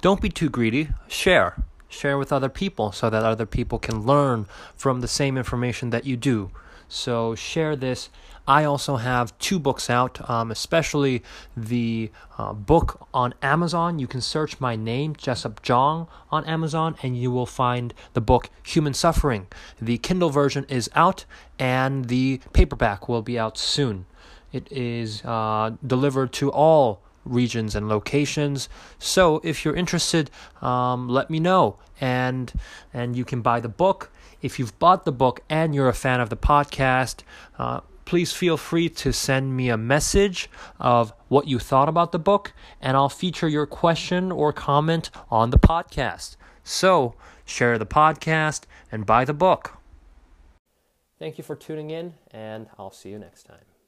Don't be too greedy. Share. Share with other people so that other people can learn from the same information that you do. So share this. I also have two books out, um, especially the uh, book on Amazon. You can search my name, Jessup Jong, on Amazon, and you will find the book Human Suffering. The Kindle version is out, and the paperback will be out soon. It is uh, delivered to all regions and locations. So if you're interested, um, let me know, and and you can buy the book. If you've bought the book and you're a fan of the podcast, uh, please feel free to send me a message of what you thought about the book, and I'll feature your question or comment on the podcast. So share the podcast and buy the book. Thank you for tuning in, and I'll see you next time.